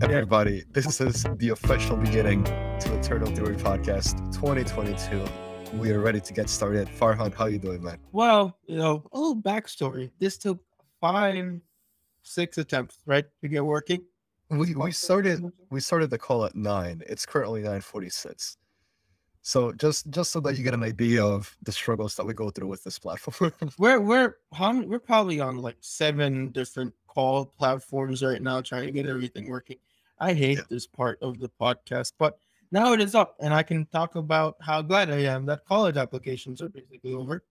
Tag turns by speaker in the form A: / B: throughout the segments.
A: Everybody, this is the official beginning to Eternal Theory Podcast 2022. We are ready to get started. Farhan, how you doing, man?
B: Well, you know, a little backstory. This took five, six attempts, right, to get working.
A: We we started we started the call at nine. It's currently nine forty six. So just just so that you get an idea of the struggles that we go through with this platform.
B: We're we're how many- we're probably on like seven different call platforms right now, trying to get everything working. I hate
A: Yeah.
B: this part of the podcast, but now it is up, and I can talk about how glad I am that college applications are basically over.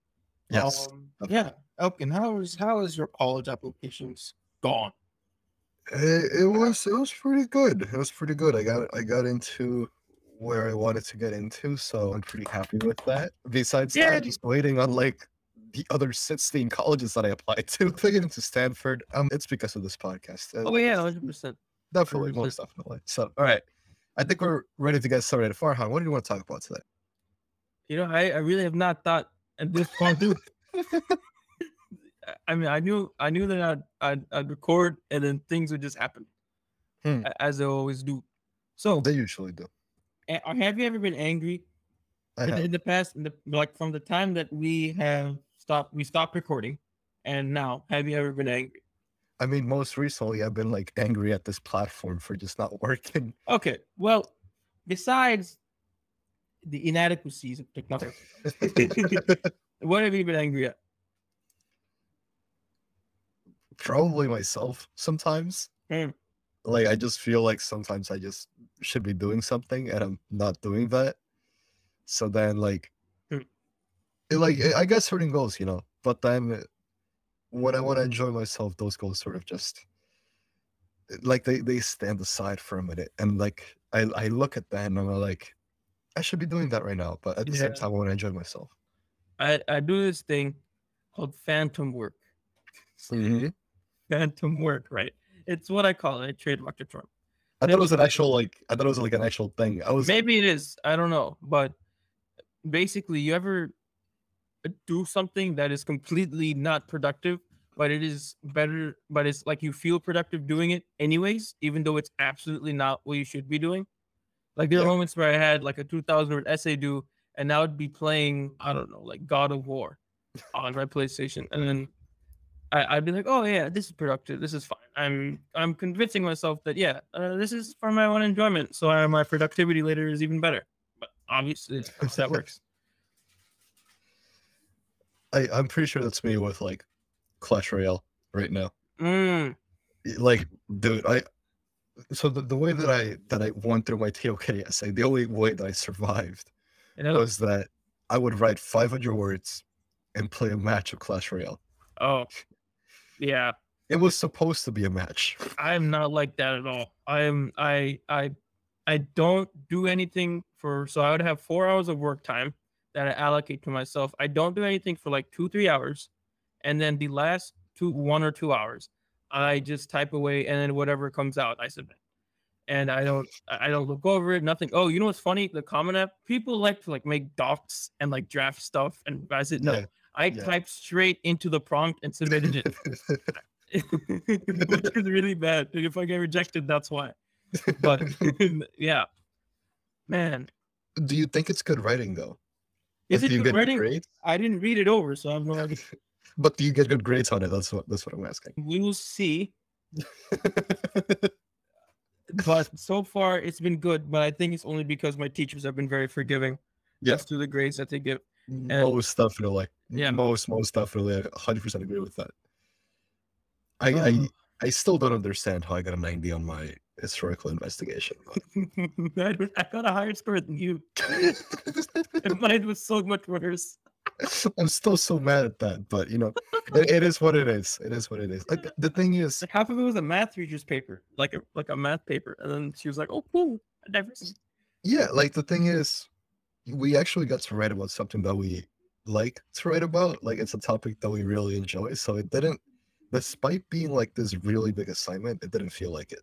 A: yes.
B: Um, yeah. Elkin, how is how is your college applications gone?
A: It, it was it was pretty good. It was pretty good. I got I got into where I wanted to get into, so I'm pretty happy with that. Besides
B: Yeah.
A: that, just waiting on like the other 16 colleges that I applied to to get into Stanford. Um, it's because of this podcast. Uh,
B: Oh yeah, hundred percent.
A: definitely,
B: sure.
A: most definitely. So, all right, I think we're ready to get started. Farhan, what do you want to talk about today?
B: You know, I, I really have not thought at this point. I mean, I knew I knew that I'd, I'd I'd record and then things would just happen,
A: Hmm.
B: as they always do. So,
A: They usually do.
B: have you ever been angry in, in the past? In the, like from the time that we have stopped, we stopped recording, and now, have you ever been angry?
A: I mean, most recently, I've been like angry at this platform for just not working.
B: Okay, well, besides the inadequacies of technology, what have you been angry at?
A: Probably myself sometimes.
B: Hmm.
A: Like, I just feel like sometimes I just should be doing something and I'm not doing that. So then, like, like I guess certain goals, you know, but then uh, when I want to enjoy myself, those goals sort of just like they they stand aside for a minute, and like I I look at that and I'm like, I should be doing that right now, but at the same time, I want to enjoy myself.
B: I, I do this thing called phantom work. Mm-hmm. Phantom work, right? It's what I call it. I trademarked it term.
A: I thought it was an actual like I thought it was like an actual thing. I was
B: Maybe it is. I don't know. But basically, you ever do something that is completely not productive, but it is better, but it's like you feel productive doing it anyways, even though it's absolutely not what you should be doing. Like there are
A: Yeah.
B: moments where I had like a 2000 word essay due, and I would be playing, I don't know, like God of War on my PlayStation. And then I, I'd be like, oh yeah, this is productive. This is fine. I'm I'm convincing myself that yeah, uh, this is for my own enjoyment. So uh, my productivity later is even better. But obviously, that works.
A: I I'm pretty sure that's me with like Clash Royale right now.
B: Mm,
A: Like, dude, I so the, the way that I that I went through my TOK essay, the only way that I survived
B: you know?
A: was that I would write 500 words and play a match of Clash Royale.
B: Oh, yeah.
A: It was supposed to be a match.
B: I'm not like that at all. I'm I I I don't do anything for so I would have four hours of work time that I allocate to myself. I don't do anything for like two, three hours. And then the last two one or two hours, I just type away and then whatever comes out, I submit. And I don't I don't look over it, nothing. Oh, you know what's funny? The common app, people like to like make docs and like draft stuff and I said, No,
A: Yeah,
B: I
A: yeah.
B: typed straight into the prompt and submitted it. which is really bad. If I get rejected, that's why. But yeah, man,
A: Do you think it's good writing though?
B: Is
A: Like,
B: it
A: do you
B: good
A: get good
B: writing?
A: grades?
B: I didn't read it over, so I have no idea.
A: But do you get good grades on it? That's what that's what I'm asking.
B: We will see. But so far, it's been good. But I think it's only because my teachers have been very forgiving
A: Yeah.
B: as to the grades that they give.
A: most stuff, definitely.
B: Yeah.
A: Most most definitely. I 100 percent agree with that. I, I
B: Oh.
A: I still don't understand how I got a 90 on my historical investigation.
B: I, I got a higher score than you, and mine was so much worse.
A: I'm still so mad at that, but you know, it, it is what it is. It is what it is. Like the thing is,
B: Like half of it was a math teacher's paper, like a like a math paper, and then she was like, "Oh, cool, diversity."
A: yeah, like the thing is, we actually got to write about something that we like to write about. Like it's a topic that we really enjoy. So it didn't, despite being like this really big assignment, it didn't feel like it.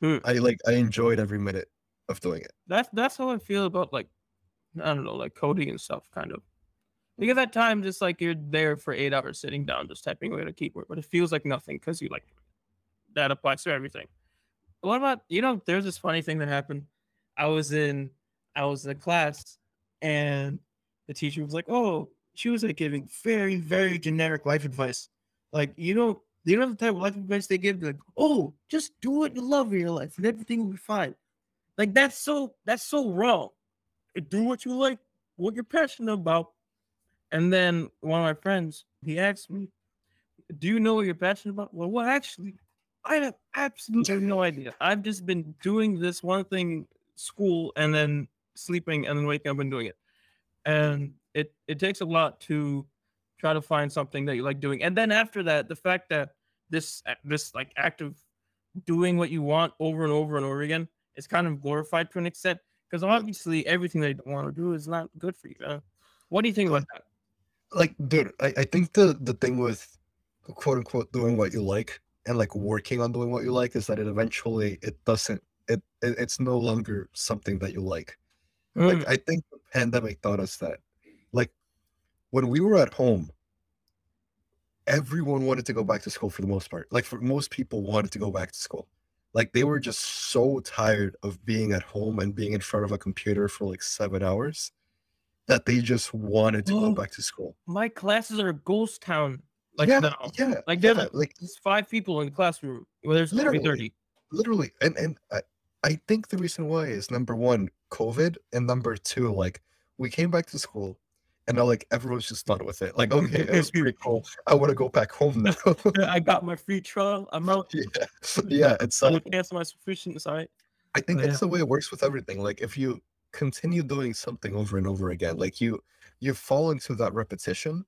B: Hmm.
A: I like I enjoyed every minute of doing it.
B: That's that's how I feel about like I don't know, like coding and stuff, kind of. Because that time, just like you're there for eight hours sitting down, just typing away at a keyboard, but it feels like nothing because you like that applies to everything. What about you know? There's this funny thing that happened. I was in, I was in a class, and the teacher was like, "Oh, she was like giving very, very generic life advice. Like you know, you know the type of life advice they give, like, oh, just do what you love in your life, and everything will be fine. Like that's so that's so wrong. Do what you like, what you're passionate about, and then one of my friends, he asked me, Do you know what you're passionate about? Well, well, actually, I have absolutely no idea. I've just been doing this one thing, school, and then sleeping, and then waking up and doing it. And it it takes a lot to try to find something that you like doing. And then after that, the fact that this this like act of doing what you want over and over and over again is kind of glorified to an extent because obviously everything they want to do is not good for you. Man. What do you think about that?
A: like dude I, I think the the thing with quote unquote doing what you like and like working on doing what you like is that it eventually it doesn't it, it it's no longer something that you like
B: Mm,
A: like i think the pandemic taught us that like when we were at home everyone wanted to go back to school for the most part like for most people wanted to go back to school like they were just so tired of being at home and being in front of a computer for like seven hours that they just wanted to go back to school
B: my classes are a ghost town like
A: yeah,
B: now.
A: yeah,
B: Like
A: yeah,
B: there's
A: like
B: there's five people in the classroom. Well, there's
A: Literally.
B: 30.
A: literally, and and I, I think the reason why is number one, COVID, and number two, like we came back to school, and now like everyone's just done with it. Like, okay, it was pretty cool. I want to go back home now.
B: I got my free trial. I'm out.
A: yeah, yeah. It's
B: I
A: uh,
B: cancel my subscription. Sorry.
A: I think
B: Oh,
A: that's
B: yeah.
A: the way it works with everything. Like if you continue doing something over and over again, like you you fall into that repetition,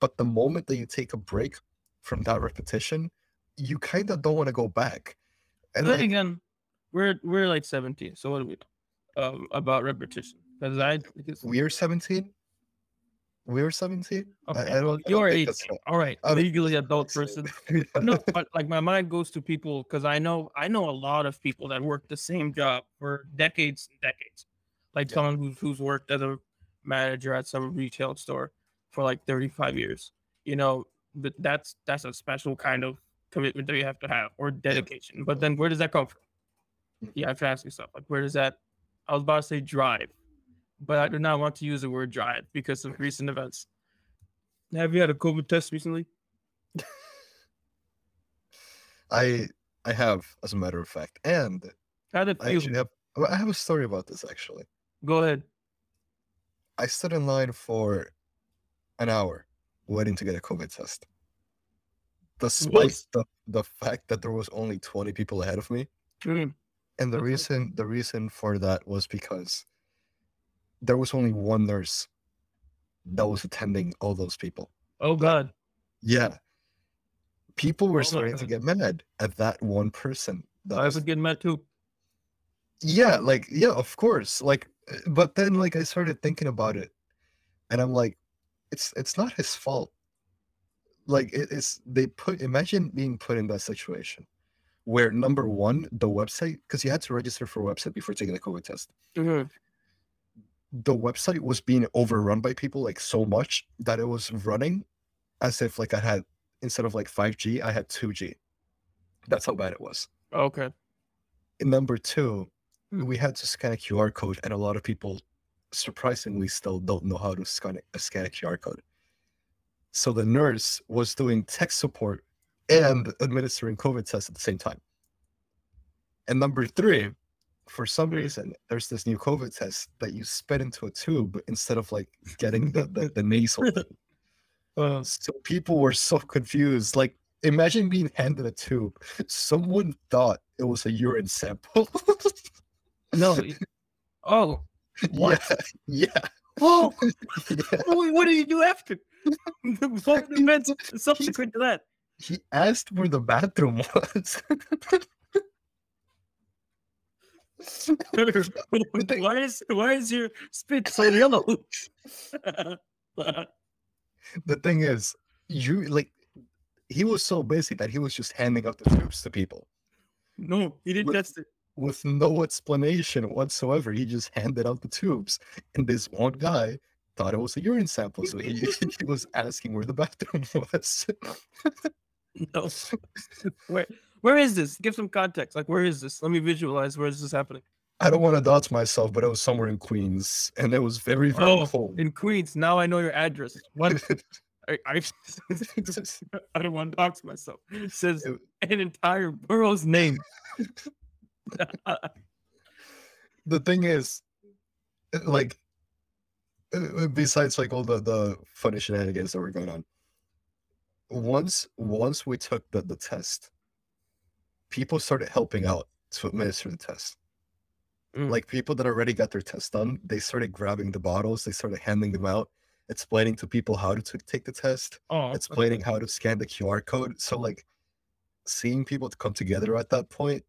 A: but the moment that you take a break from that repetition, you kind of don't want to go back. And
B: Then
A: like,
B: again, we're we're like 17. So what do we know um, about repetition? Because I because,
A: we're 17. We're 17.
B: Okay,
A: I I
B: you're
A: think
B: 18.
A: that's right.
B: All right,
A: don't-
B: legally adult person. no, but like my mind goes to people because I know I know a lot of people that work the same job for decades and decades. Like
A: Yeah.
B: someone who's who's worked as a manager at some retail store for like 35 years. You know, but that's that's a special kind of commitment that you have to have or dedication. But then where does that come from?
A: Mm.
B: You have to ask yourself, like where does that I was about to say drive, but I do not want to use the word drive because of recent events. Have you had a COVID test recently?
A: I I have, as a matter of fact, and
B: How did
A: I actually have I have a story about this actually.
B: Go ahead.
A: I stood in line for an hour waiting to get a COVID test. Despite
B: What?
A: the, the fact that there was only 20 people ahead of me.
B: Mm,
A: And the
B: Okay.
A: reason the reason for that was because there was only one nurse that was attending all those people.
B: Oh God.
A: Yeah. People were
B: Oh
A: starting to get mad at that one person. That
B: I
A: was,
B: getting mad too.
A: yeah, like yeah, of course. Like uh, but then like I started thinking about it and I'm like, it's it's not his fault. Like it is they put imagine being put in that situation where number one, the website, because you had to register for a website before taking the COVID test.
B: Mhm.
A: The website was being overrun by people like so much that it was running as if like I had instead of like 5G, I had 2G. That's how bad it was.
B: Okay.
A: And number two,
B: Hmm.
A: we had to scan a QR code, and a lot of people surprisingly still don't know how to scan a, scan a QR code. So the nurse was doing tech support and administering COVID tests at the same time. And number three, for some reason, there's this new COVID test that you spit into a tube instead of like getting the, the, the nasal.
B: Uh,
A: So people were so confused. Like, imagine being handed a tube. Someone thought it was a urine sample.
B: no. Oh. What?
A: Yeah, yeah.
B: Oh.
A: yeah.
B: What what did you do after? what events subsequent to that?
A: He asked where the bathroom was.
B: why is why is your spit so yellow?
A: the thing is, you like, he was so busy that he was just handing out the tubes to people
B: no, he didn't
A: What-
B: test it.
A: with no explanation whatsoever. He just handed out the tubes, and this one guy thought it was a urine sample, so he, he was asking where the bathroom was.
B: No. where where is this? Give some context. Like where is this? Let me visualize where is this is happening.
A: I don't want to dox myself, but it was somewhere in Queens, and it was very very
B: Oh,
A: cold.
B: In Queens. Now I know your address. What I, I, I don't want to dox myself. It says an entire borough's name.
A: the thing is, uh, like, uh, besides like all the the funny shenanigans that were going on, once once we took the the test, people started helping out to administer the test.
B: Mm.
A: Like people that already got their test done, they started grabbing the bottles, they started handing them out, explaining to people how to t- take the test,
B: oh, okay.
A: explaining how to scan the QR code. So like, seeing people come together at that point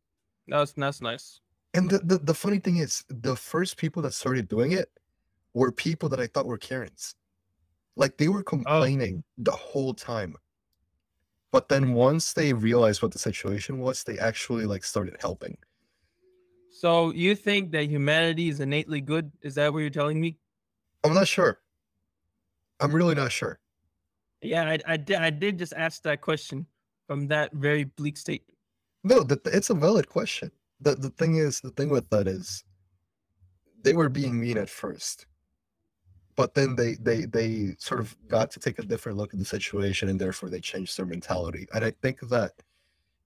B: that's that's nice.
A: and the, the, the funny thing is, the first people that started doing it were people that I thought were Karens. Like they were complaining the whole time. But then once they realized what the situation was, they actually like started helping.
B: So you think that humanity is innately good? Is that what you're telling me?
A: I'm not sure. I'm really not sure.
B: Yeah, I, I did. I did just ask that question from that very bleak state.
A: No, that it's a valid question. The the thing is, the thing with that is, they were being mean at first, but then they they they sort of got to take a different look at the situation, and therefore they changed their mentality. And I think that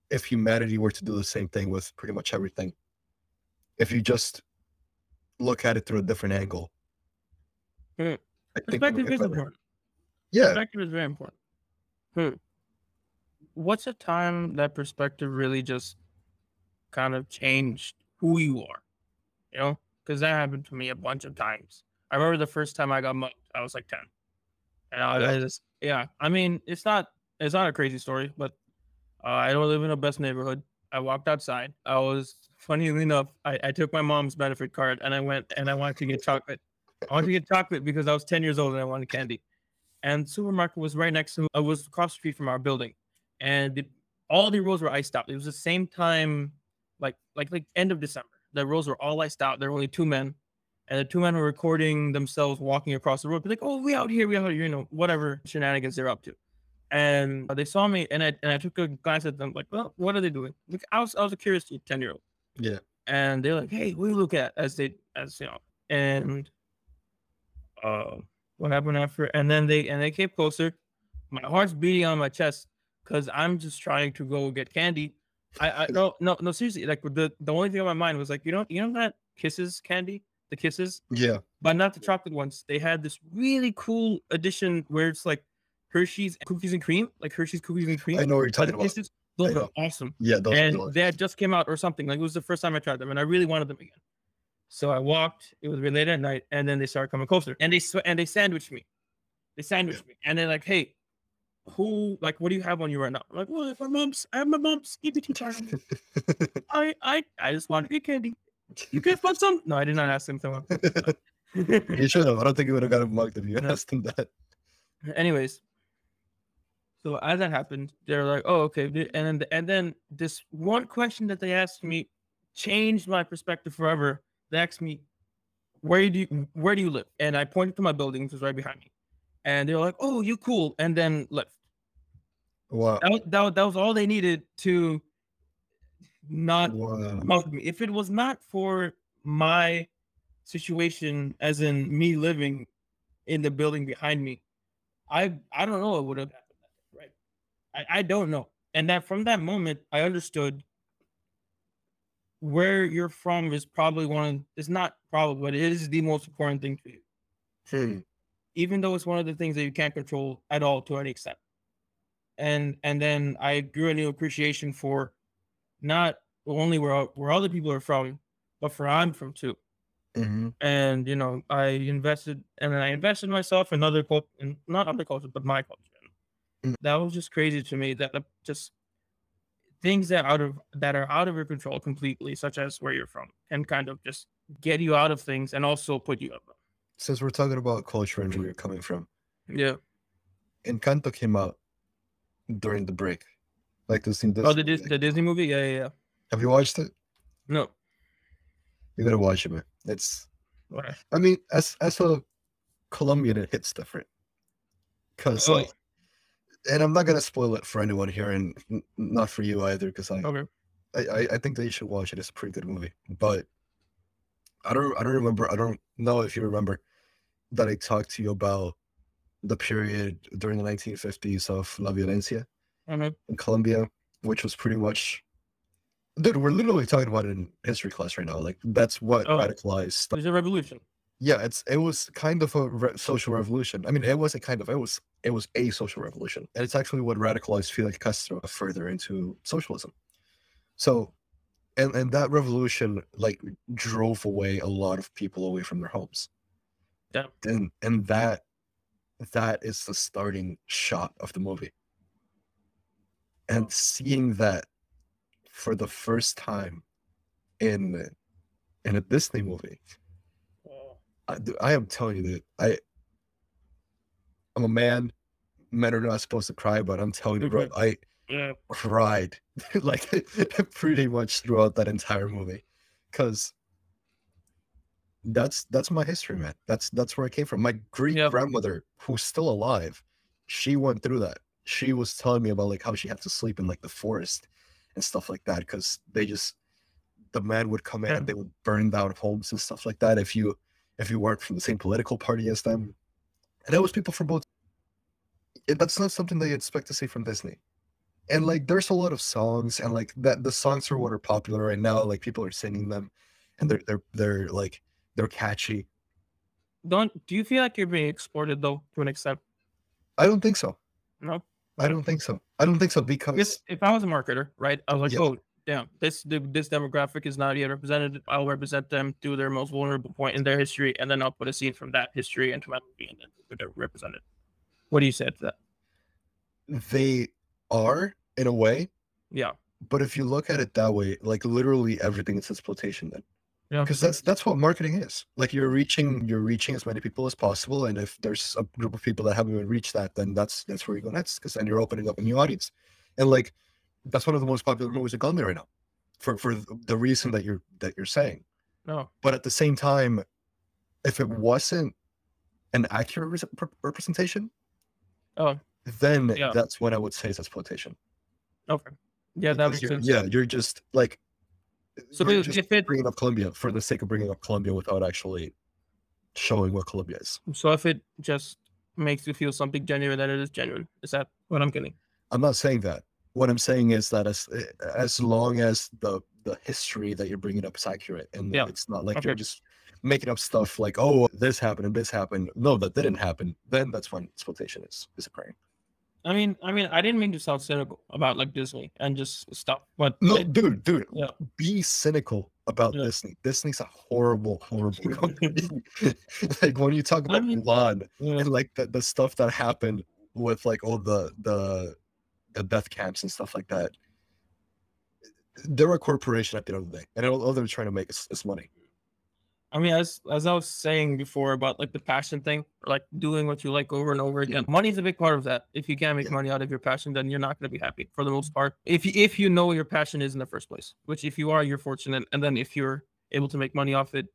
A: if humanity were to do the same thing with pretty much everything, if you just look at it through a different angle,
B: Hmm. Perspective is important.
A: Yeah,
B: Perspective is very important. Hmm. What's a time that perspective really just kind of changed who you are? You know, because that happened to me a bunch of times. I remember the first time I got mugged, I was like ten, and I, I
A: Yeah.
B: just yeah. I mean, it's not it's not a crazy story, but uh, I don't live in the best neighborhood. I walked outside. I was funnily enough, I, I took my mom's benefit card and I went and I wanted to get chocolate. I wanted to get chocolate because I was 10 years old and I wanted candy. And the supermarket was right next to I was across the street from our building. And the, all the roads were iced out. It was the same time, like like like end of December. The roads were all iced out. There were only two men. And the two men were recording themselves walking across the road. Be like, oh, we out here, we out here, you know, whatever shenanigans they're up to. And they saw me and I and I took a glance at them, like, well, what are they doing? Like, I was I was a curious 10 year old
A: yeah.
B: and they're like, "Hey, what do you look at?" As they, as you know, and uh, what happened after? And then they and they came closer. My heart's beating on my chest because I'm just trying to go get candy. I, I no no no seriously like the the only thing on my mind was like you know you know that kisses candy the kisses
A: Yeah.
B: but not the chocolate ones. They had this really cool edition where it's like Hershey's cookies and cream, like Hershey's cookies and cream.
A: I know what you're talking about.
B: kisses, those are awesome
A: Yeah, those
B: and
A: the
B: they had just came out or something. Like it was the first time I tried them, and I really wanted them again. So I walked. It was really late at night, and then they started coming closer, and they sw- and they sandwiched me. They sandwiched me, and they're like, "Hey, who? Like, what do you have on you right now?" I'm like, "Well, if my mom's. I have my mom's EBT card. I, I, I just want to get candy. You can find some." No, I did not ask them to.
A: you should have. I don't think you would have got mugged if you
B: No.
A: asked him that.
B: Anyways, so as that happened, they're like, "Oh, okay," and then and then this one question that they asked me changed my perspective forever. They asked me, "Where do you where do you live?" And I pointed to my building, which was right behind me, and they were like, "Oh, you cool," and then left.
A: Wow.
B: That that, that was all they needed to not
A: Wow.
B: If it was not for my situation, as in me living in the building behind me, I I don't know what would have happened. Right? I, I don't know. And that from that moment, I understood where you're from is probably one. Of, it's not probably, but it is the most important thing to you.
A: Hmm.
B: Even though it's one of the things that you can't control at all to any extent. And and then I grew a new appreciation for not only where where other people are from, but for I'm from too.
A: Mhm.
B: And you know, I invested and then I invested myself in other culture, not other culture, but my culture.
A: Mm.
B: That was just crazy to me. That uh, just things that out of that are out of your control completely, such as where you're from, and kind of just get you out of things and also put you up.
A: Since we're talking about culture and where you're coming from,
B: Yeah.
A: Encanto came out during the break. Like the scene.
B: Oh, the Dis- the Disney movie. Yeah, yeah, yeah.
A: Have you watched it?
B: No.
A: You gotta watch it, man. It's. I mean, as as a Colombian it hits different. Cause
B: Oh.
A: like and I'm not gonna spoil it for anyone here and not for you either, because I,
B: Okay.
A: I I I think that you should watch it. It's a pretty good movie. But I don't I don't remember I don't know if you remember that I talked to you about the period during the 1950s of La Violencia
B: Mhm.
A: in Colombia, which was pretty much dude, we're literally talking about it in history class right now. Like that's what
B: Oh.
A: radicalized
B: There's a revolution.
A: yeah, it's it was kind of a re- social revolution. I mean, it wasn't kind of it was it was a social revolution, and it's actually what radicalized Fidel Castro further into socialism. So, and and that revolution like drove away a lot of people away from their homes.
B: Yeah,
A: And and that that is the starting shot of the movie. And seeing that for the first time in in a Disney movie. I, I am telling you that I I'm a man. Men are not supposed to cry, but I'm telling you, bro,
B: Mhm.
A: I
B: Yeah.
A: cried like pretty much throughout that entire movie, because that's that's my history, man. That's that's where I came from. My great
B: Yep.
A: grandmother, who's still alive, she went through that. She was telling me about like how she had to sleep in like the forest and stuff like that because they just the men would come in and they would burn down homes and stuff like that if you if you weren't from the same political party as them. And it was people from both. Eh, that's not something that you expect to see from Disney. And like, there's a lot of songs, and like that, the songs are what are popular right now. Like people are singing them, and they're they're they're like they're catchy.
B: Don't do you feel like you're being exploited though to an extent?
A: I don't think so.
B: No.
A: I don't think so. I don't think so
B: Because if I was a marketer, right, I was like,
A: Yeah.
B: oh, damn, this this demographic is not yet represented. I'll represent them to their most vulnerable point in their history, and then I'll put a scene from that history into my movie, and then they're represented. What do you say to that?
A: they are in a way.
B: Yeah,
A: But if you look at it that way, like literally everything is exploitation then.
B: Yeah,
A: because that's that's what marketing is. Like you're reaching you're reaching as many people as possible and if there's a group of people that haven't even reached that then that's that's where you go next because then you're opening up a new audience. And like that's one of the most popular movies in Colombia right now for for the reason that you're that you're saying.
B: No,
A: but at the same time if it wasn't an accurate rep- representation
B: oh,
A: then
B: Yeah.
A: that's when i would say it's exploitation.
B: Okay, yeah, that
A: Because
B: makes sense.
A: yeah you're just like
B: So
A: you're
B: if-
A: just
B: if it
A: bringing up Colombia for the sake of bringing up Colombia without actually showing what Colombia is.
B: so if it just makes you feel something genuine, that it is genuine. Is that what I'm getting?
A: I'm not saying that. What I'm saying is that as eh, as long as the the history that you're bringing up is accurate and
B: Yeah.
A: it's not like
B: Okay.
A: you're just making up stuff like oh this happened and this happened. No, that didn't happen. Then that's when exploitation is is occurring.
B: I mean, I mean, I didn't mean to sound cynical about like Disney and just stuff, but
A: No,
B: it-
A: dude, dude,
B: Yeah.
A: be cynical about
B: Yeah.
A: Disney. Disney's a horrible, horrible company. like when you talk
B: I
A: about
B: mean-
A: Mulan
B: yeah,
A: and like the, the stuff that happened with like all the the the death camps and stuff like that. They're a corporation at the end of the day, and all, all they're trying to make is, is money.
B: I mean, as as I was saying before about like the passion thing, like doing what you like over and over again. Money is a big part of that. If you can't make
A: Yeah.
B: money out of your passion, then you're not going to be happy for the most part. If you, if you know what your passion is in the first place, which if you are, you're fortunate, and then if you're able to make money off it,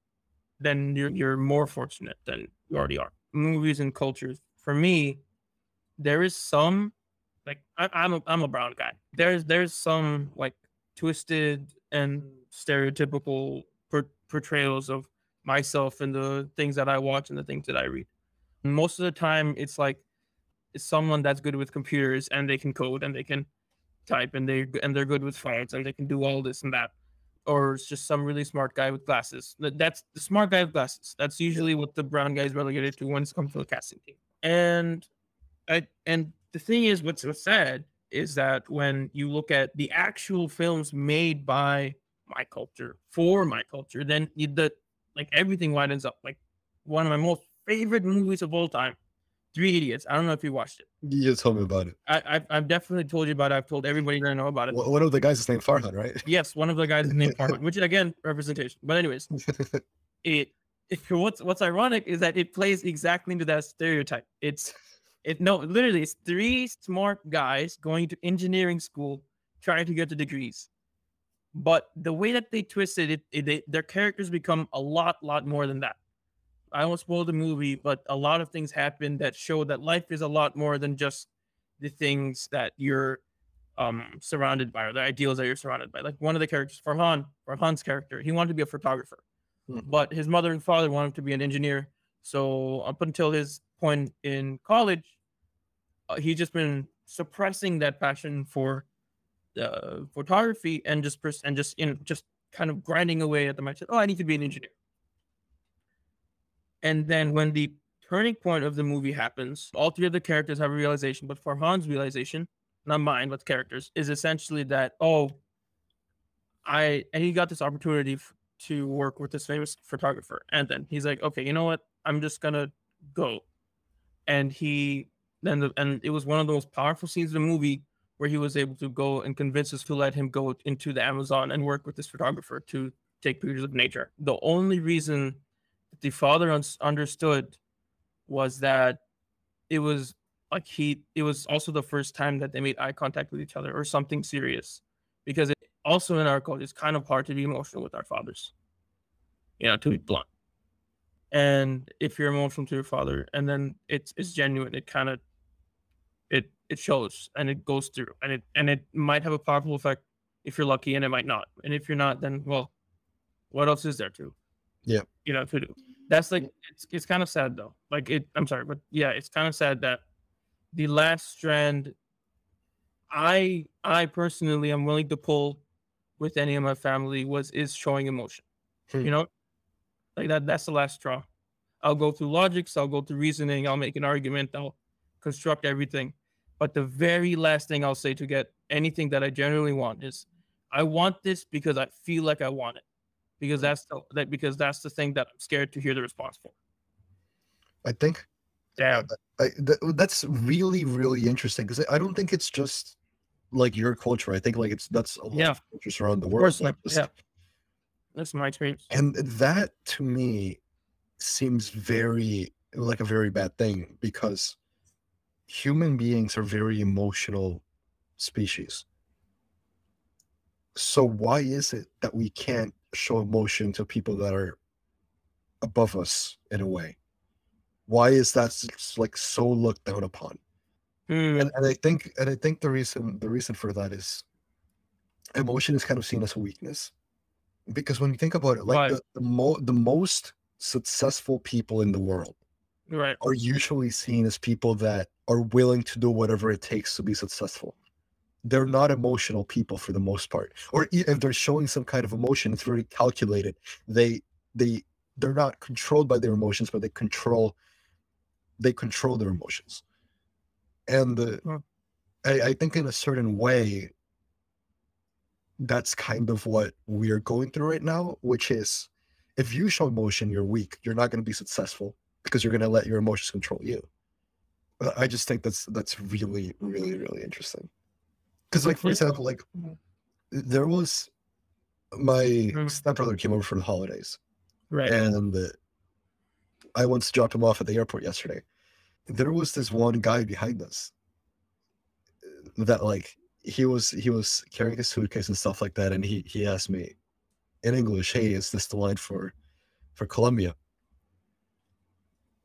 B: then you're you're more fortunate than you already are. Movies and cultures. For me, there is some like I, I'm a I'm a brown guy. There's there's some like twisted and stereotypical portrayals of myself and the things that I watch and the things that I read. Most of the time, it's like it's someone that's good with computers and they can code and they can type and they and they're good with fonts and they can do all this and that. Or it's just some really smart guy with glasses. That's the smart guy with glasses. That's usually what the brown guy is relegated to when it comes to the casting team. And I and the thing is, what's what's sad is that when you look at the actual films made by my culture for my culture, then the like everything widens up. Like one of my most favorite movies of all time, Three Idiots. I don't know if you watched it.
A: You told me about it.
B: I, I've, I've definitely told you about it. I've told everybody that I know about it.
A: One one of the guys is named Farhan, right?
B: Yes, one of the guys is named Farhan, which again representation. But anyways, it, it what's what's ironic is that it plays exactly into that stereotype. It's it no literally it's three smart guys going to engineering school trying to get the degrees. But the way that they twisted it, it they, their characters become a lot lot more than that. I won't spoil the movie, but a lot of things happen that show that life is a lot more than just the things that you're um surrounded by or the ideals that you're surrounded by. Like one of the characters, Farhan, Farhan's character, he wanted to be a photographer,
A: Hmm.
B: but his mother and father wanted him to be an engineer. So up until his point in college, uh, he's just been suppressing that passion for uh, photography and just pers- and just you know just kind of grinding away at the mindset. Oh, I need to be an engineer. And then when the turning point of the movie happens, all three of the characters have a realization, but Farhan's realization, not mine, but characters, is essentially that oh, I and he got this opportunity f- to work with this famous photographer, and then he's like, okay, you know what? I'm just gonna go, and he then the, and it was one of the most powerful scenes of the movie where he was able to go and convince us to let him go into the Amazon and work with this photographer to take pictures of nature. The only reason the father uns understood was that it was like he it was also the first time that they made eye contact with each other or something serious because it, also in our culture it's kind of hard to be emotional with our fathers you know to be blunt and if you're emotional to your father and then it's it's genuine it kind of it shows and it goes through and it and it might have a powerful effect if you're lucky and it might not and if you're not then well what else is there to
A: Yeah.
B: you know to do? That's like it's it's kind of sad though. Like it i'm sorry but yeah it's kind of sad that the last strand i i personally am willing to pull with any of my family was is showing emotion
A: Hmm.
B: you know? Like that that's the last straw. I'll go through logics i'll go through reasoning i'll make an argument i'll construct everything but the very last thing i'll say to get anything that i generally want is i want this because i feel like i want it because mm. that's the that because that's the thing that i'm scared to hear the response for
A: I think
B: damn
A: I, th- that's really really interesting because I don't think it's just like your culture. I think like it's that's a lot
B: Yeah.
A: of cultures around the
B: of
A: world.
B: course like, yeah that's my experience
A: And that to me seems very like a very bad thing because human beings are very emotional species. So why is it that we can't show emotion to people that are above us in a way? Why is that like so looked down upon?
B: Hmm,
A: and, and I think and I think the reason the reason for that is emotion is kind of seen as a weakness because when you think about it, like
B: Right.
A: the the, mo- the most successful people in the world
B: right
A: are usually seen as people that are willing to do whatever it takes to be successful. They're not emotional people for the most part, or if they're showing some kind of emotion, it's very calculated. They they they're not controlled by their emotions, but they control they control their emotions. And uh,
B: Hmm.
A: I, I think in a certain way, that's kind of what we're going through right now, which is if you show emotion, you're weak. You're not going to be successful because you're going to let your emotions control you. I just think that's that's really really really interesting. Because like for example, like there was my
B: Mm.
A: stepbrother came over for the holidays,
B: right
A: and I once dropped him off at the airport yesterday. There was this one guy behind us uh, that like he was he was carrying his suitcase and stuff like that, and he he asked me in English, "Hey, is this the line for for Colombia?"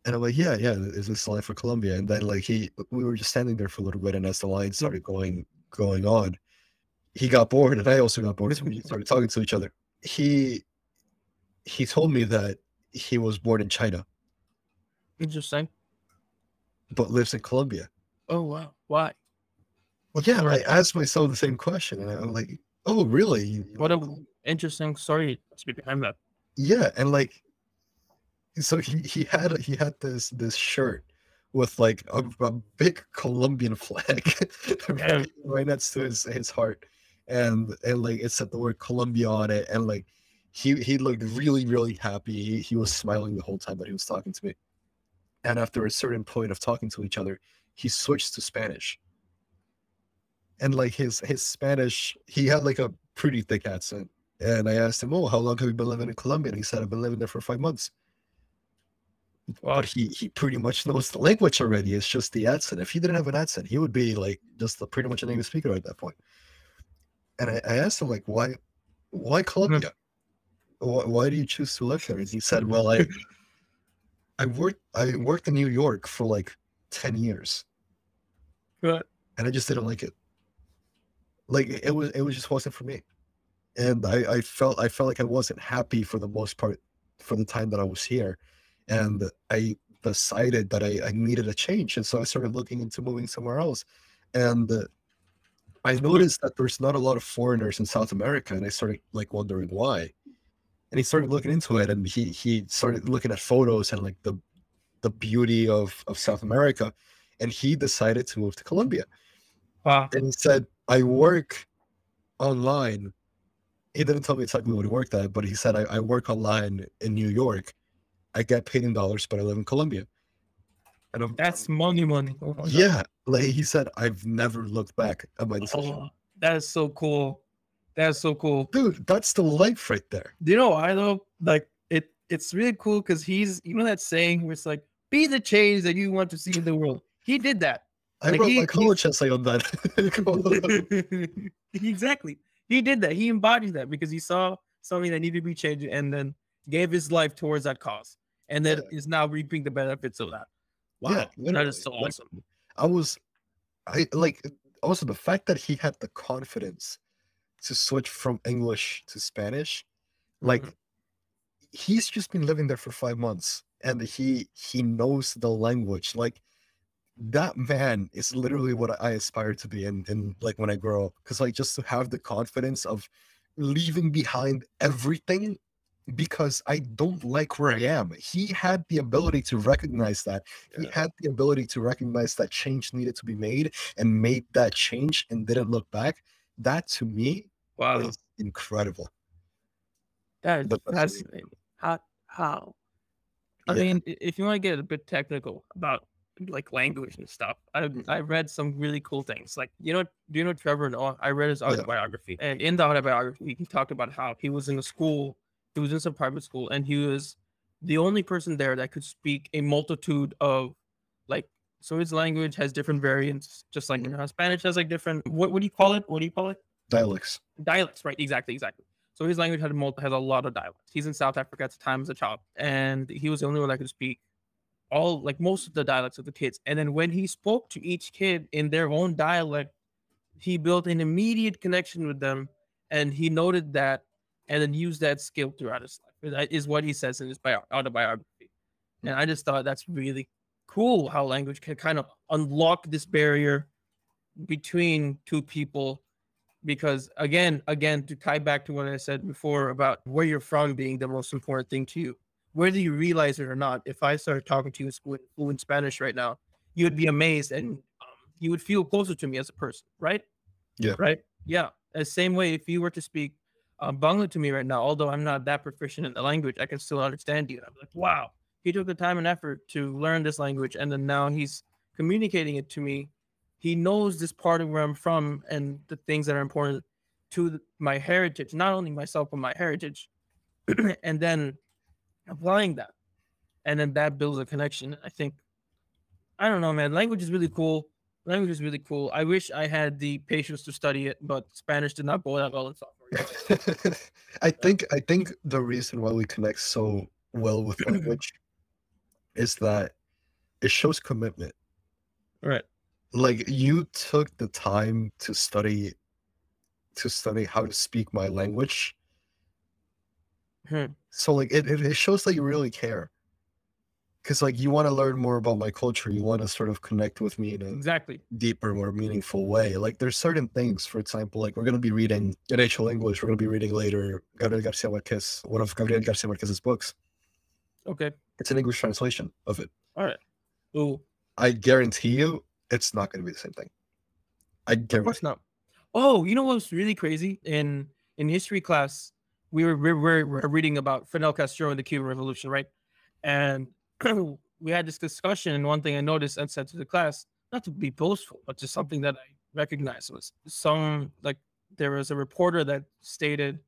A: And I'm like, "Yeah, yeah, is this the line for Colombia?" And then like he we were just standing there for a little bit, and as the line started going going on, he got bored, and I also got bored. So we started talking to each other. He he told me that he was born in China
B: interesting
A: but lives in Colombia.
B: oh wow why
A: Well, yeah,
B: Right.
A: I asked myself the same question, and I'm like, "Oh, really?
B: what a interesting story to be behind that
A: yeah." And like, so he he had he had this this shirt with like a, a big Colombian flag
B: Yeah.
A: right, right next to his his heart, and and like it said the word Colombia on it, and like he he looked really really happy. He, he was smiling the whole time that he was talking to me, and after a certain point of talking to each other, he switched to Spanish. And like his his Spanish, he had like a pretty thick accent. And I asked him, "Oh, how long have you been living in Colombia?" And he said, "I've been living there for five months." But he he pretty much knows the language already. It's just the accent. If he didn't have an accent, he would be like just a, pretty much an English speaker at that point. And I, I asked him like, "Why, why hmm. Colombia? Why, why do you choose to live there?" And he said, "Well, I I worked I worked in New York for like 10 years
B: But
A: and I just didn't like it. Like it was it was just wasn't for me. And I, I felt I felt like I wasn't happy for the most part for the time that I was here. And I decided that I, I needed a change. And so I started looking into moving somewhere else. And uh, I noticed that there's not a lot of foreigners in South America. And I started like wondering why. And he started looking into it and he he started looking at photos and like the the beauty of, of South America. And he decided to move to Colombia.
B: wow,
A: And he said, I work online. He didn't tell me exactly what he worked at, but he said, I, I work online in New York. I get paid in dollars, but I live in Colombia. And I'm,
B: that's money, money. Oh
A: yeah, like he said, I've never looked back at my decision.
B: Oh, that is so cool. That's so cool.
A: Dude, that's the life right there.
B: You know why though? Like it, it's really cool because he's you know that saying where it's like, be the change that you want to see in the world. He did that.
A: I
B: Like,
A: wrote
B: he-
A: my college essay on that.
B: exactly. He did that. He embodied that because he saw something that needed to be changed and then gave his life towards that cause. And then
A: Yeah.
B: is now reaping the benefits of that. Wow.
A: Yeah,
B: that is so
A: Like,
B: awesome.
A: I was, I like also the fact that he had the confidence to switch from English to Spanish, like
B: Mhm.
A: he's just been living there for five months and he he knows the language. Like that man is literally what I aspire to be and and like when I grow up. Because like just to have the confidence of leaving behind everything because I don't like where I am. He had the ability to recognize that. He had the ability to recognize that change needed to be made and made that change and didn't look back. That to me
B: Wow.
A: is incredible.
B: That
A: that's
B: fascinating. How how? I
A: Yeah.
B: mean, if you want to get a bit technical about like language and stuff, I
A: Mhm.
B: I read some really cool things. Like you know, do you know Trevor Noah? I read his
A: Yeah.
B: autobiography, and in the autobiography, he talked about how he was in a school, he was in some private school, and he was the only person there that could speak a multitude of like. So his language has different variants, just like you know Spanish has like different. What what do you call it? What do you call it?
A: Dialects.
B: dialects, right? Exactly, exactly. So his language had a multi, has a lot of dialects. He's in South Africa at the time as a child, and he was the only one that could speak all like most of the dialects of the kids. And then when he spoke to each kid in their own dialect, he built an immediate connection with them, and he noted that, and then use that skill throughout his life. That is what he says in his bio- autobiography. And I just thought that's really cool how language can kind of unlock this barrier between two people because again again to tie back to what i said before about where you're from being the most important thing to you whether you realize it or not if i started talking to you in fluent- fluent spanish right now you would be amazed and um, you would feel closer to me as a person right
A: Yeah.
B: right yeah the same way if you were to speak um, bangla to me right now although i'm not that proficient in the language i can still understand you i'm like wow he took the time and effort to learn this language and then now he's communicating it to me he knows this part of where I'm from and the things that are important to my heritage, not only myself, but my heritage, and then applying that. And then that builds a connection. I think, I don't know, man. Language is really cool. Language is really cool. I wish I had the patience to study it, but Spanish did not go that well year.
A: I think I think the reason why we connect so well with language is that it shows commitment.
B: Right.
A: Like you took the time to study to study how to speak my language.
B: Hmm.
A: So like it, it, it shows that you really care. Cause like you want to learn more about my culture. You want to sort of connect with me in a
B: Exactly.
A: deeper, more meaningful way. Like there's certain things, for example, like we're gonna be reading in HL English, we're gonna be reading later Gabriel Garcia Marquez, one of Gabriel Garcia Marquez's books.
B: Okay.
A: It's an English translation of it.
B: All right. Ooh,
A: I guarantee you it's not gonna be the same thing. I
B: of
A: guarantee
B: course not. Oh, you know what's really crazy? In in history class, we were we were, we were reading about Fidel Castro and the Cuban Revolution, right? And we had this discussion, and one thing I noticed and said to the class, not to be boastful, but just something that I recognized was some like there was a reporter that stated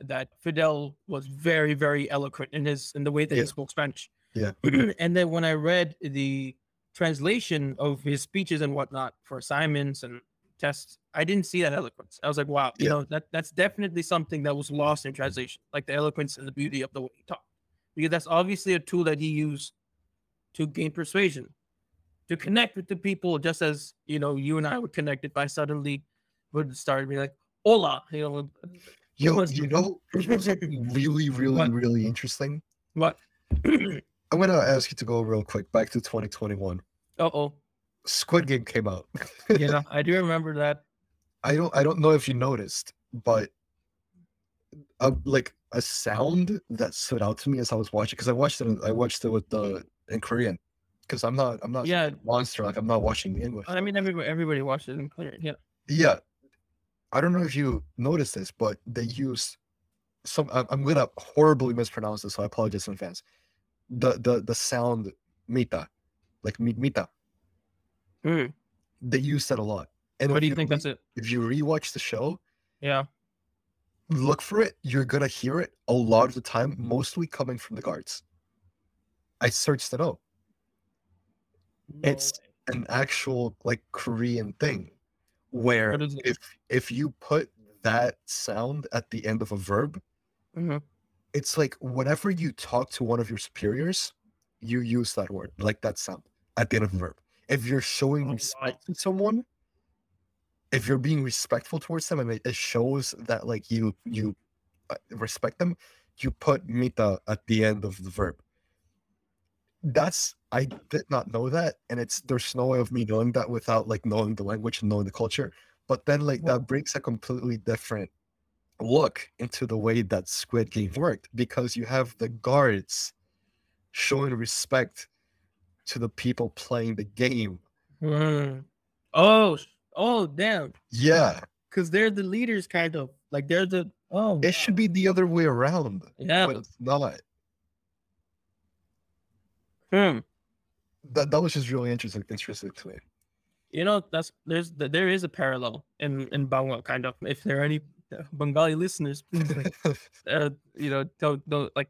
B: that Fidel was very, very eloquent in his in the way that
A: Yeah.
B: he spoke Spanish.
A: Yeah.
B: and then when I read the translation of his speeches and whatnot for assignments and tests, I didn't see that eloquence. I was like, wow, you know, that that's definitely something that was lost in translation, like the eloquence and the beauty of the way he talked. Because that's obviously a tool that he used to gain persuasion, to connect with the people, just as you know you and I would connect if I suddenly would start being like, "Hola," you know.
A: Yo, you know, really, really,
B: What?
A: really interesting.
B: What?
A: I'm gonna ask you to go real quick back to 2021.
B: uh oh.
A: Squid Game came out.
B: Yeah, I do remember that.
A: I don't I don't know if you noticed, but uh, like a sound that stood out to me as I was watching because I watched it I watched it with the in Korean because I'm not I'm not
B: Yeah.
A: monster like I'm not watching the English.
B: I mean, everybody everybody watched it in clear. Yeah.
A: yeah, I don't know if you noticed this, but they used some. I'm, gonna horribly mispronounce this, so I apologize in advance. The the the sound mita, like mi- mita,
B: Hmm.
A: they use that a lot. And
B: What do you think
A: re-
B: that's it?
A: If you rewatch the show,
B: Yeah.
A: Look for it. You're gonna hear it a lot of the time, mostly coming from the guards. I searched it out.
B: No
A: It's- An actual like Korean thing, where
B: What is it?
A: if if you put that sound at the end of a verb,
B: Mhm.
A: it's like whenever you talk to one of your superiors, you use that word, like that sound at the end of a verb. If you're showing
B: Oh, wow.
A: respect to someone, if you're being respectful towards them, and it, it shows that like you you uh, respect them, you put mita at the end of the verb. That's I did not know that, and it's there's no way of me knowing that without like knowing the language and knowing the culture. But then like that brings a completely different look into the way that Squid Game worked because you have the guards showing respect to the people playing the game.
B: Hmm. Oh, oh, damn.
A: Yeah,
B: Because they're the leaders, kind of like they're the. Oh,
A: it should be the other way around,
B: yeah.
A: but it's not.
B: Hmm.
A: That that was just really interesting, interesting to me.
B: You know, that's there's there is a parallel in in Bangla, kind of. If there are any uh, Bengali listeners, please, like, uh, you know, don't don't like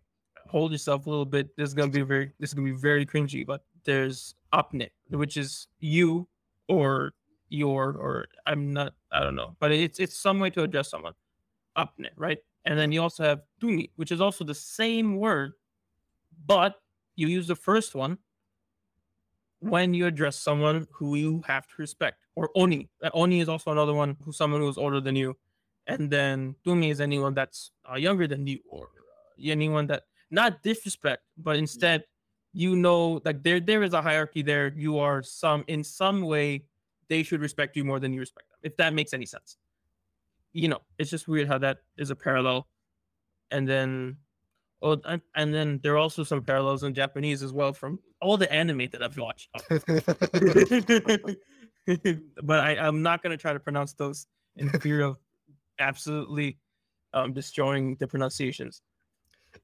B: hold yourself a little bit. This is gonna be very this is gonna be very cringy, but there's apne, which is you or your or I'm not I don't know, but it's it's some way to address someone. Apne, right? And then you also have tumi, which is also the same word, but you use the first one when you address someone who you have to respect. Or oni. Uh, Oni is also another one who's someone who's older than you. And then tumi is anyone that's uh, younger than you or uh, anyone that not disrespect, but instead you know like there there is a hierarchy there. You are some in some way they should respect you more than you respect them. If that makes any sense. You know, it's just weird how that is a parallel. And then Oh, and, and then there are also some parallels in Japanese as well from all the anime that I've watched. but I, I'm not going to try to pronounce those in fear of absolutely um, destroying the pronunciations.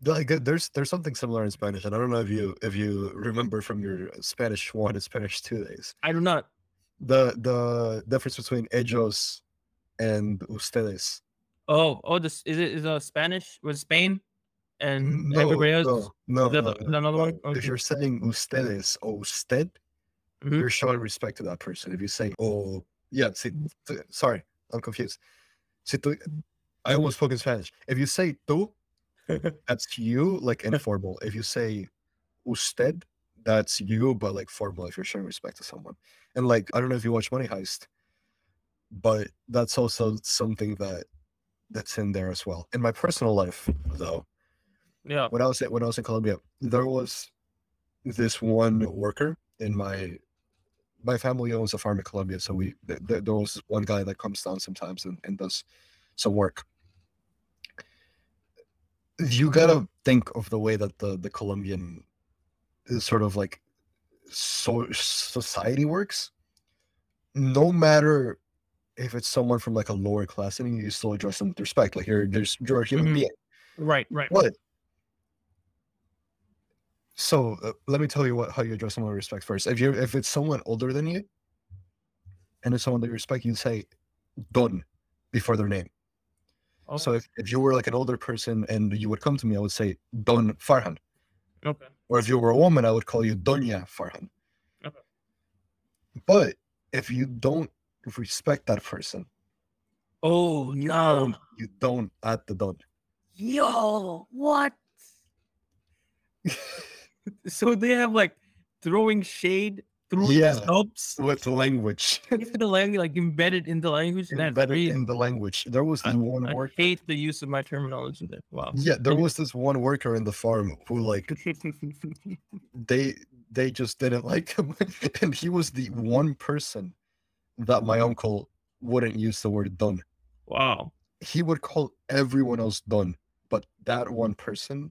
A: like uh, there's there's something similar in Spanish, and I don't know if you if you remember from your Spanish one and Spanish two days.
B: I do not.
A: The the difference between ellos and ustedes.
B: Oh, oh, this is it is a Spanish with Spain and
A: No, no, no, no, no,
B: one?
A: If you're saying ustedes or usted,
B: Mhm.
A: you're showing respect to that person. If you say oh yeah, t- sorry, I'm confused. I almost spoke in Spanish. If you say tú, that's you, like informal. If you say usted, that's you, but like formal. If you're showing respect to someone, and like I don't know if you watch Money Heist, but that's also something that that's in there as well. In my personal life, though,
B: Yeah.
A: when I was at, when I was in Colombia, there was this one worker in my my family owns a farm in Colombia, so we th- th- there was one guy that comes down sometimes and, and does some work. You gotta think of the way that the the Colombian sort of like so society works. No matter if it's someone from like a lower class, I and you still address them with respect. Like you're there's you're a human
B: Mhm.
A: being.
B: Right, right.
A: What? So uh, let me tell you what how you address someone with respect first. If you are if it's someone older than you, and it's someone that you respect, you say "don" before their name.
B: Okay.
A: So if, if you were like an older person and you would come to me, I would say Don Farhan.
B: Okay.
A: Or if you were a woman, I would call you Doña Farhan.
B: Okay.
A: But if you don't respect that person,
B: Oh no.
A: you don't add the Don.
B: Yo, what? so they have like throwing shade through
A: Yeah.
B: subs
A: with language
B: into the language, like embedded in the language.
A: Embedded in the language. There was
B: I,
A: this one
B: I
A: worker.
B: hate the use of my terminology there. Wow.
A: Yeah, there was this one worker in the farm who like they they just didn't like him, and he was the one person that my uncle wouldn't use the word Don.
B: wow.
A: He would call everyone else Don, but that one person,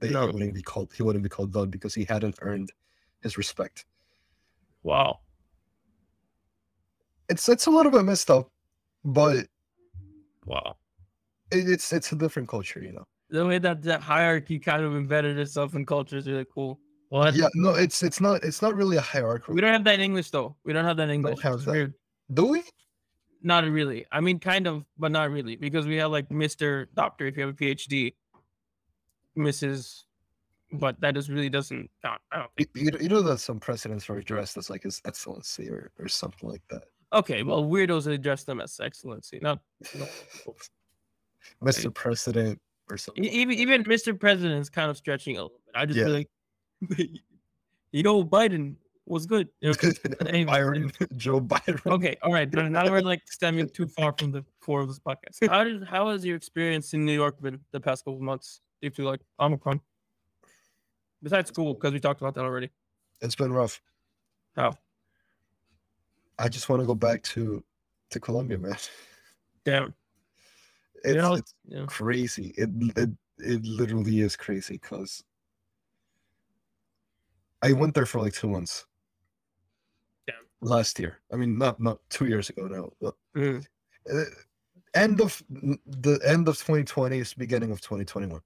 A: they
B: No.
A: wouldn't be called. He wouldn't be called Don because he hadn't earned his respect.
B: Wow.
A: It's it's a little bit messed up, but
B: Wow.
A: it, it's it's a different culture, you know.
B: The way that that hierarchy kind of embedded itself in culture is really cool. What?
A: Yeah, no, it's it's not it's not really a hierarchy.
B: We don't have that in English though. We don't have that in English.
A: have
B: It's
A: that.
B: weird.
A: Do we?
B: Not really. I mean, kind of, but not really, because we have like Mr. Doctor if you have a PhD, Mrs. But that just really doesn't. I don't
A: You,
B: think.
A: you, you know that some presidents are addressed as like his excellency or, or something like that.
B: Okay, well, weirdos address them as excellency. Not No.
A: Mr. President or something.
B: even even Mr. President is kind of stretching a little bit. I just
A: Yeah.
B: feel like, you know, Biden was good. You know, but anyway,
A: Byron, Joe Byron.
B: Okay, all right. Now we're like stemming too far from the core of this podcast. How did how has your experience in New York been the past couple of months? You feel like Omicron? Besides school, because we talked about that already.
A: It's been rough.
B: How?
A: I just want to go back to to Colombia, man.
B: Damn.
A: It's,
B: know,
A: it's
B: Yeah.
A: crazy. It, it it literally is crazy because I went there for like two months.
B: Damn.
A: Last year. I mean, not not two years ago now. But
B: Mm.
A: uh, end of the end of 2020 is beginning of 2021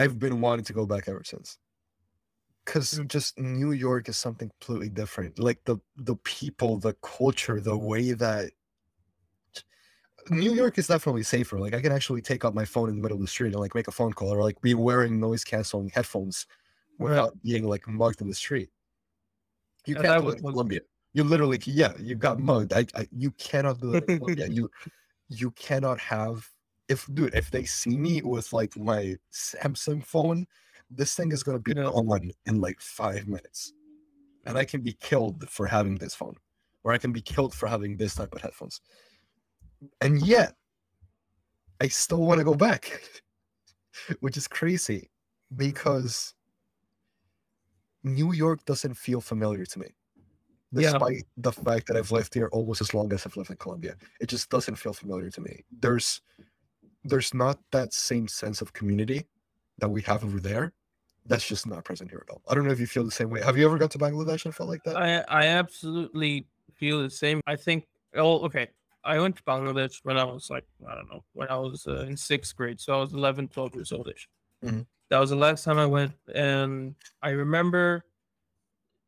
A: i've been wanting to go back ever since. Because
B: Mm.
A: just new york is something completely different. Like the the people the culture the way that new york is definitely safer. Like i can actually take out my phone in the middle of the street and like make a phone call or like be wearing noise canceling headphones
B: Right.
A: without being like mugged in the street. You
B: Yeah,
A: can't do
B: was-
A: it in
B: was-
A: colombia you literally yeah you got mugged. I, I you cannot do that in Colombia. you you cannot have if dude if they see me with like my samsung phone this thing is going to be
B: Yeah.
A: on in like five minutes and i can be killed for having this phone or i can be killed for having this type of headphones and yet i still want to go back which is crazy because new york doesn't feel familiar to me
B: Yeah.
A: despite the fact that I've lived here almost as long as I've lived in Colombia. It just doesn't feel familiar to me. There's there's not that same sense of community that we have over there. That's just not present here at all. I don't know if you feel the same way. Have you ever got to Bangladesh and felt like that?
B: I I absolutely feel the same. I think. Oh, okay. I went to Bangladesh when I was like I don't know when I was uh, in sixth grade, so I was 11, 12 years oldish.
A: Mhm.
B: That was the last time I went, and I remember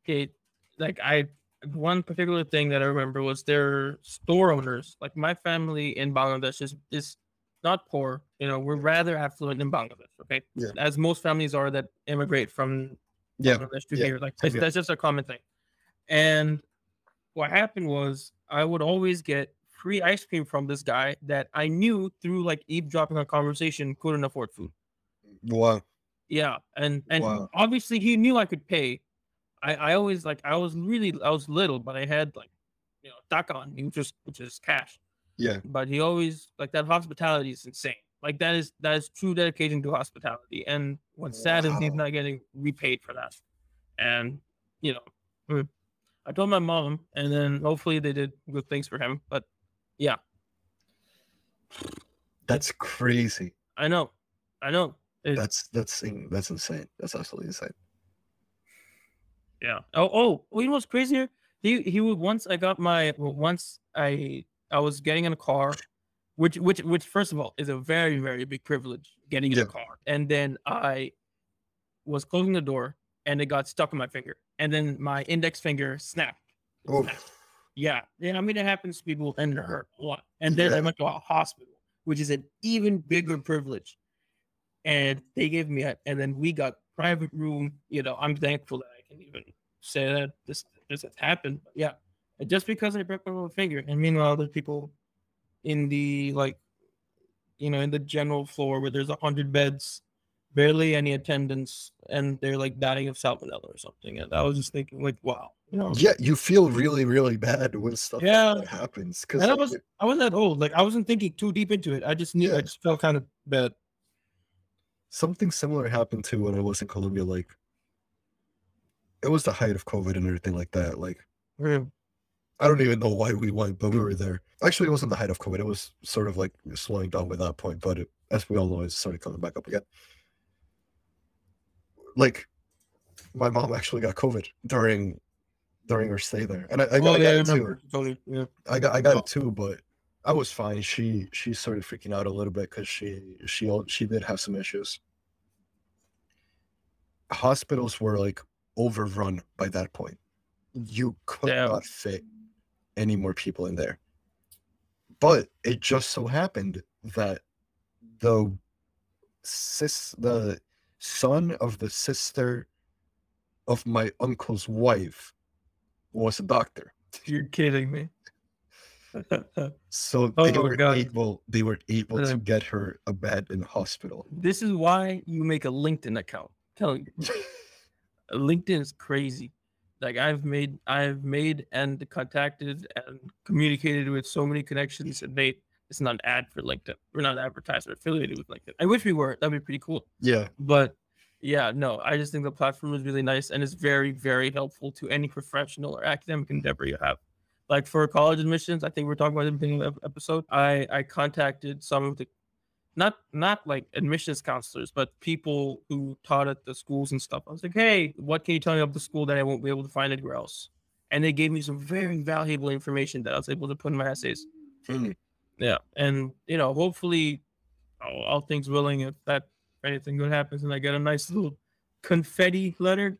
B: it. Like I, one particular thing that I remember was their store owners. Like my family in Bangladesh is is not poor. You know, we're rather affluent in Bangladesh. Okay,
A: Yeah.
B: as most families are that immigrate from
A: Yeah,
B: Bangladesh to
A: yeah,
B: here. Like that's,
A: yeah.
B: that's just a common thing. And what happened was I would always get free ice cream from this guy that I knew through like eavesdropping a conversation couldn't afford food.
A: Wow.
B: Yeah, and and
A: Wow.
B: obviously he knew I could pay. I I always like I was really I was little, but I had like you know taka on me, which is which is cash.
A: Yeah.
B: But he always like that hospitality is insane. Like that is that is true dedication to hospitality. And what's sad is he's not getting repaid for that. And you know, mm, I told my mom, and then hopefully they did good things for him. But yeah,
A: That's crazy.
B: I know, I know. It-
A: That's that's that's insane. That's absolutely insane.
B: Yeah. Oh, oh, oh, you know what's crazier? He he would once I got my well, once I I was getting in a car, which which which first of all is a very very big privilege getting in
A: Yeah.
B: a car, and then I was closing the door and it got stuck in my finger, and then my index finger snapped.
A: Oh,
B: Yeah, yeah. I mean it happens to people and it hurt a lot, and then I went to a hospital, which is an even bigger privilege, and they gave me a, and then we got private room. You know, I'm thankful that I can even say that this this has happened. But yeah, and just because I broke my little finger, and meanwhile there's people in the like, you know, in the general floor where there's a hundred beds, barely any attendance, and they're like dying of salmonella or something. And I was just thinking, like, wow, you know,
A: Yeah, you feel really, really bad when stuff like
B: Yeah.
A: that happens. Because
B: and I was I wasn't that old. Like I wasn't thinking too deep into it. I just knew
A: Yeah.
B: I just felt kind of bad.
A: something similar happened to when I was in Colombia. Like, it was the height of COVID and everything like that. Like,
B: Yeah.
A: I don't even know why we went, but we were there. Actually, it wasn't the height of COVID. It was sort of like slowing down by that point, but it, as we all know, it started coming back up again. Like, my mom actually got COVID during during her stay there, and I, I, got,
B: Oh,
A: I got
B: yeah,
A: it too.
B: Totally. Yeah.
A: I got I got it too, but I was fine. She she started freaking out a little bit because she she she did have some issues. Hospitals were like overrun by that point. You could not fit any more people in there. But it just so happened that the sis the son of the sister of my uncle's wife was a doctor.
B: You're kidding me.
A: So
B: Oh
A: they were
B: God.
A: able they were able to
B: Uh,
A: get her a bed in the hospital.
B: this is why you make a LinkedIn account. telling you. LinkedIn is crazy. Like I've made I've made and contacted and communicated with so many connections and they it's not an ad for LinkedIn. We're not advertised or affiliated with LinkedIn. I wish we were. That'd be pretty cool.
A: Yeah.
B: But yeah, no, I just think the platform is really nice and it's very, very helpful to any professional or academic endeavor you have. Like for college admissions, I think we're talking about it in the beginning of the episode. I I contacted some of the not not like admissions counselors, but people who taught at the schools and stuff. I was like, hey, what can you tell me about the school that I won't be able to find anywhere else? And they gave me some very valuable information that I was able to put in my essays.
A: Hmm.
B: Yeah, and you know, hopefully, all, all things willing, if that if anything good happens and I get a nice little confetti letter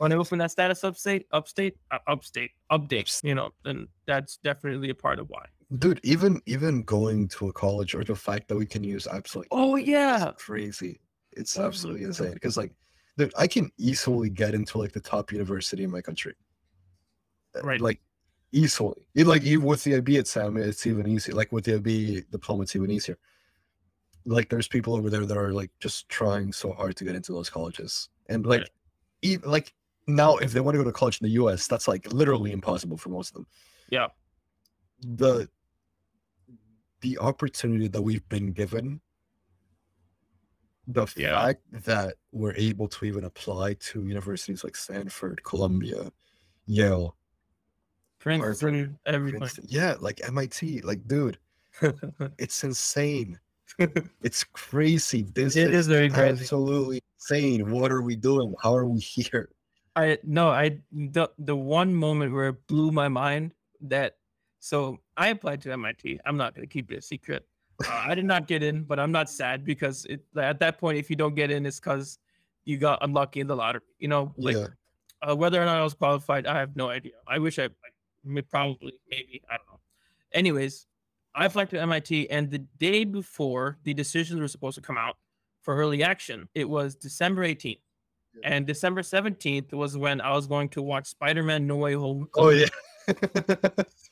B: when I open that status upstate, upstate, uh, upstate, update, you know, and that's definitely a part of why.
A: Dude, even even going to a college or the fact that we can use apps like
B: Oh yeah,
A: crazy. It's
B: my
A: absolutely insane. Because like dude, I can easily get into like the top university in my country. Uh,
B: Right.
A: Like easily. It, like even with the IB exam, it's even easier. Like with the IB diploma, it's even easier. Like there's people over there that are like just trying so hard to get into those colleges. And like
B: Right.
A: even like now if they want to go to college in the US, that's like literally impossible for most of them.
B: Yeah.
A: The the opportunity that we've been given the
B: Yeah.
A: fact that we're able to even apply to universities like Stanford, Columbia, Yale,
B: Princeton, everything.
A: Princeton, yeah, like MIT, like dude, it's insane. It's crazy. This
B: it is very crazy.
A: absolutely insane. What are we doing? How are we here?
B: I no, I the the one moment where it blew my mind that so I applied to MIT. I'm not gonna keep it a secret. Uh, I did not get in, but I'm not sad because it at that point, if you don't get in, it's because you got unlucky in the lottery. You know, like
A: yeah,
B: uh, whether or not I was qualified, I have no idea. I wish I like, probably maybe I don't know. Anyways, I applied to MIT, and the day before the decisions were supposed to come out for early action, it was December 18th. And December 17th was when I was going to watch Spider-Man No Way Home.
A: oh yeah.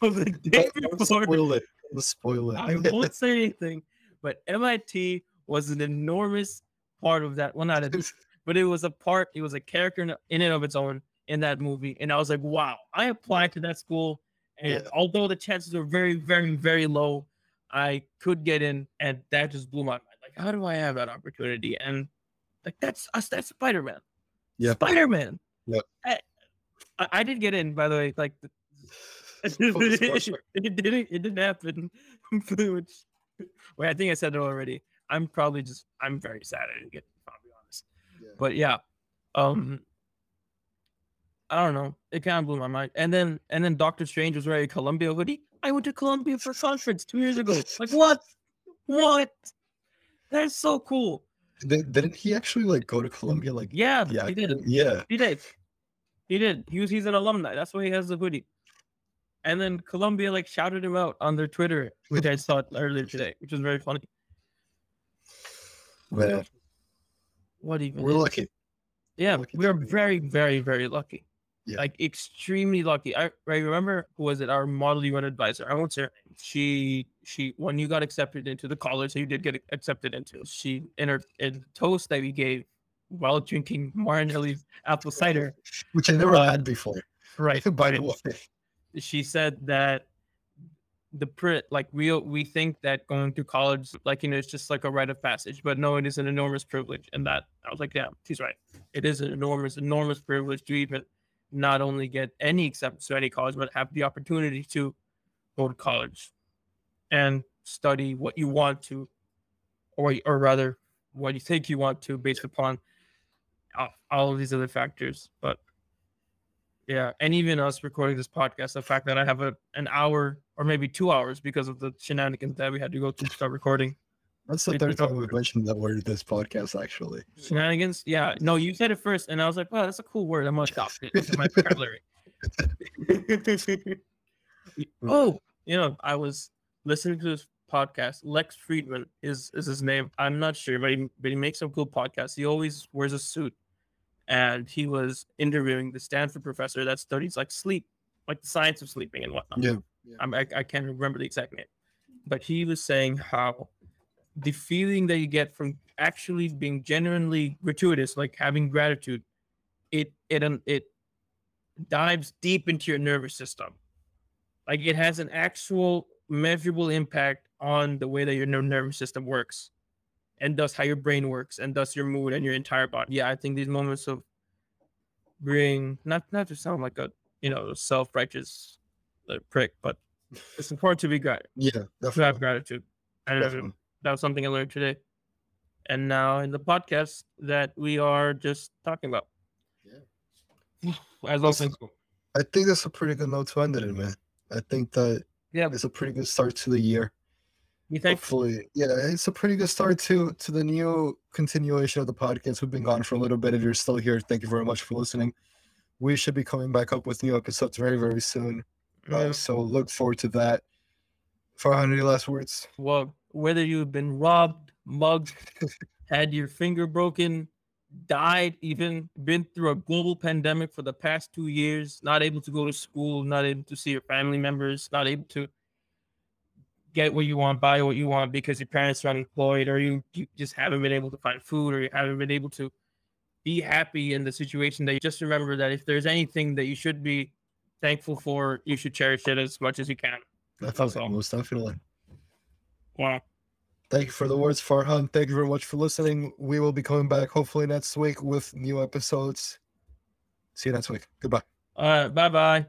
B: So the day
A: Don't
B: before,
A: spoil it. Don't spoil it.
B: I won't say anything, but MIT was an enormous part of that. Well, not a, but it was a part. It was a character in, in and of its own in that movie, and I was like, wow, I applied to that school, and
A: Yeah.
B: although the chances were very, very, very low, I could get in, and that just blew my mind. Like, how do I have that opportunity? And like, that's us. That's Spider Man.
A: Yeah.
B: Spider Man.
A: Yep.
B: I, I, did get in, by the way. Like,
A: disclosure.
B: it didn't. It didn't happen. Which, wait, I think I said it already. I'm probably just. I'm very sad I didn't get. I'll be honest.
A: Yeah.
B: But yeah, um, I don't know. It kind of blew my mind. And then and then Doctor Strange was wearing a Columbia hoodie. I went to Columbia for conference two years ago. Like what? What? That's so cool.
A: Did, didn't he actually like go to Columbia? Like
B: Yeah,
A: yeah,
B: he did.
A: yeah.
B: He did. He did. He was. He's an alumni. That's why he has the hoodie. And then Columbia like shouted him out on their Twitter, which I saw earlier today, which was very funny.
A: Man,
B: What even?
A: we're
B: is-
A: lucky.
B: Yeah,
A: lucky
B: we are very, very, very lucky.
A: Yeah.
B: Like extremely lucky. I, I remember who was it? Our model UN advisor. I won't say her name. She she when you got accepted into the college that you did get accepted into, she in her in toast that we gave while drinking Martinelli's apple cider,
A: which I never had before.
B: right?
A: By the way,
B: she said that the print like we we think that going to college like you know it's just like a rite of passage but no it is an enormous privilege and that i was like yeah she's right it is an enormous enormous privilege to even not only get any acceptance to any college but have the opportunity to go to college and study what you want to or or rather what you think you want to based upon all, all of these other factors but yeah, and even us recording this podcast, the fact that I have a an hour or maybe two hours because of the shenanigans that we had to go through to start recording.
A: That's the third time we've mentioned that word in this podcast. Actually,
B: Shenanigans? Yeah. No, you said it first, and I was like, "Wow, that's a cool word. I'm gonna adopt it into my vocabulary." oh, you know, I was listening to this podcast. Lex Fridman is is his name. I'm not sure, but he but he makes some cool podcasts. He always wears a suit, and he was interviewing the Stanford professor that studies like sleep, like the science of sleeping and whatnot.
A: yeah,
B: I'm, I, I can't remember the exact name, but he was saying how the feeling that you get from actually being genuinely gratuitous, like having gratitude, it it um, it dives deep into your nervous system. Like it has an actual measurable impact on the way that your ner- nervous system works, and thus how your brain works, and thus your mood and your entire body. Yeah, I think these moments of being not not to sound like a you know self righteous prick, but it's important to be grateful.
A: yeah,
B: to have
A: definitely.
B: gratitude. And uh,
A: definitely.
B: That was something I learned today. And now in the podcast that we are just talking about.
A: Yeah.
B: As well things go.
A: I think that's a pretty good note to end it in, man. I think that
B: Yeah,
A: it's a pretty good start to the year.
B: we thank
A: Hopefully, yeah, it's a pretty good start to to the new continuation of the podcast. We've been gone for a little bit. If you're still here, thank you very much for listening. We should be coming back up with new episodes very, very soon. Uh, so look forward to that. Farhan, any last words?
B: well, whether you've been robbed, mugged, had your finger broken, died, even been through a global pandemic for the past two years, not able to go to school, not able to see your family members, not able to get what you want, buy what you want because your parents are unemployed, or you, you just haven't been able to find food, or you haven't been able to be happy in the situation that you just remember that if there's anything that you should be thankful for, you should cherish it as much as you can.
A: That's
B: all.
A: most definitely.
B: Wow.
A: Thank you for the words, Farhan. Thank you very much for listening. We will be coming back hopefully next week with new episodes. See you next week. Goodbye.
B: All right. Bye bye.